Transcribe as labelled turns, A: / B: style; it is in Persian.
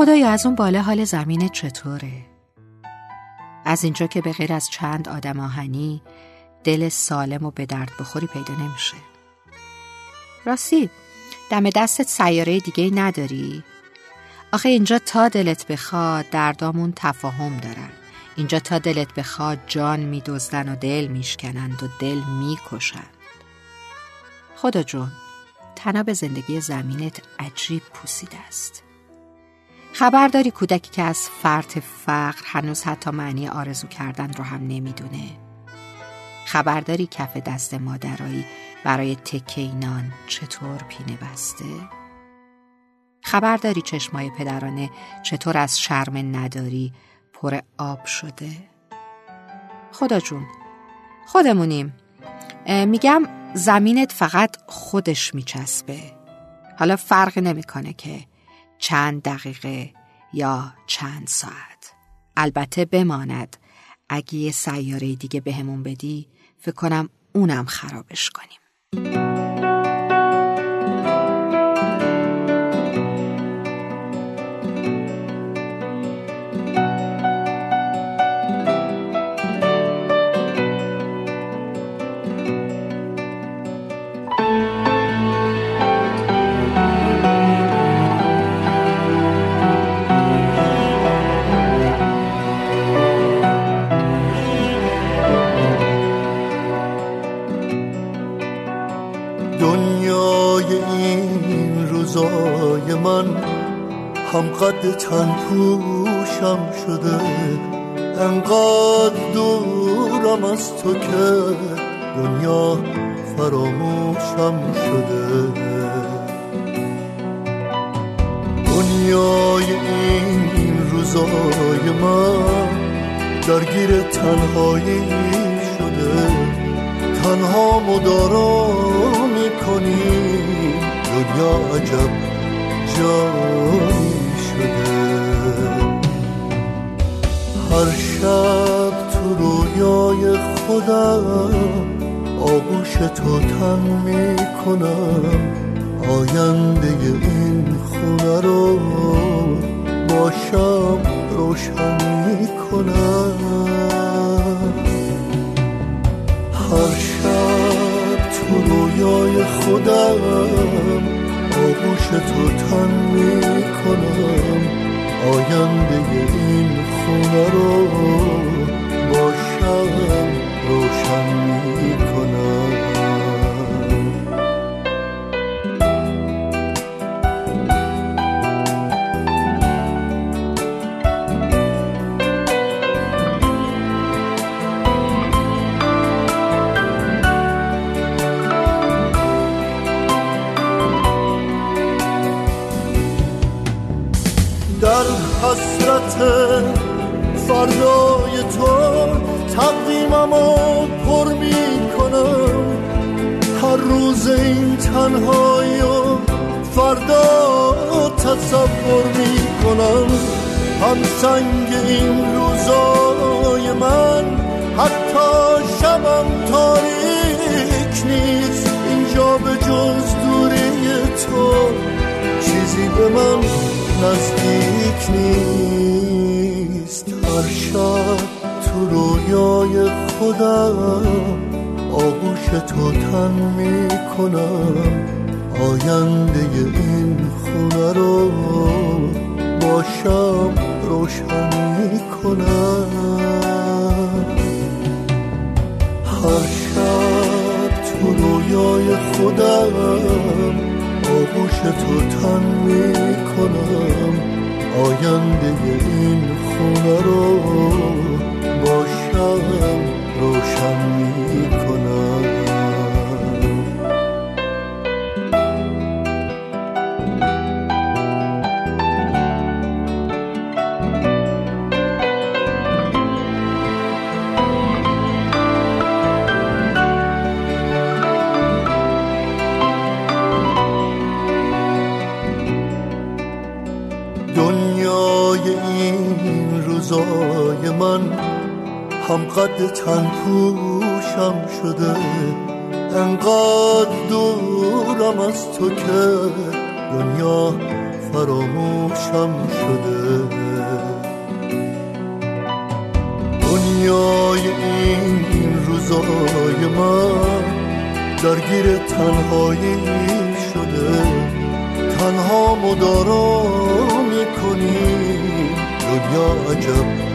A: خدایا از اون بالا حال زمین چطوره؟ از اینجا که به غیر از چند آدم آهنی دل سالم و به درد بخوری پیدا نمیشه راستی دم دستت سیاره دیگه نداری؟ آخه اینجا تا دلت بخواد دردامون تفاهم دارن اینجا تا دلت بخواد جان میدزدن و دل میشکنند و دل می‌کشند خدا جون تناب زندگی زمینت عجیب پوسیده است خبر داری کودکی که از فرط فقر هنوز حتی معنی آرزو کردن رو هم نمی‌دونه خبر داری کف دست مادرایی برای تکینان چطور پینه بسته؟ خبر داری چشمای پدرانه چطور از شرم نداری پر آب شده؟ خدا جون خودمونیم میگم زمینت فقط خودش میچسبه حالا فرق نمی‌کنه که چند دقیقه یا چند ساعت. البته بماند. اگه یه سیاره دیگه بهمون بدی فکر کنم اونم خرابش کنیم.
B: روزای من هم قد تن پوشم شده انقدر دورم از تو که دنیا فراموشم شده. دنیای این روزای من درگیر تنهایی شده. تنها مدارا می‌کنی. دنیا عجب جایی شده. هر شب تو رویای خودم آغوش تو تن می‌کنم. آینده هر شب تو رویای خودم آغوش تو تن می کنم آینده این خونه رو فردای تو تقویممو پر می کنم هر روز این تنهایی و فردا تصور می کنم هم سنگ این روزای من حتی شبم تاریک نیست. اینجا به جز دوری تو چیزی به من نزدیک نیست. رویای خودم آغوش تو تن می کنم آینده این خونه رو باشم روشن می کنم هر شب تو رویای خودم آغوش تو تن می کنم آینده این خونه رو باشم روشن می دنیای این روزای من هم قد تن پوشم شده انقدر دورم از تو که دنیا فراموشم شده. دنیای این روزای من درگیر تنهایی شده تنها مدارا می‌کنی. دنیا عجب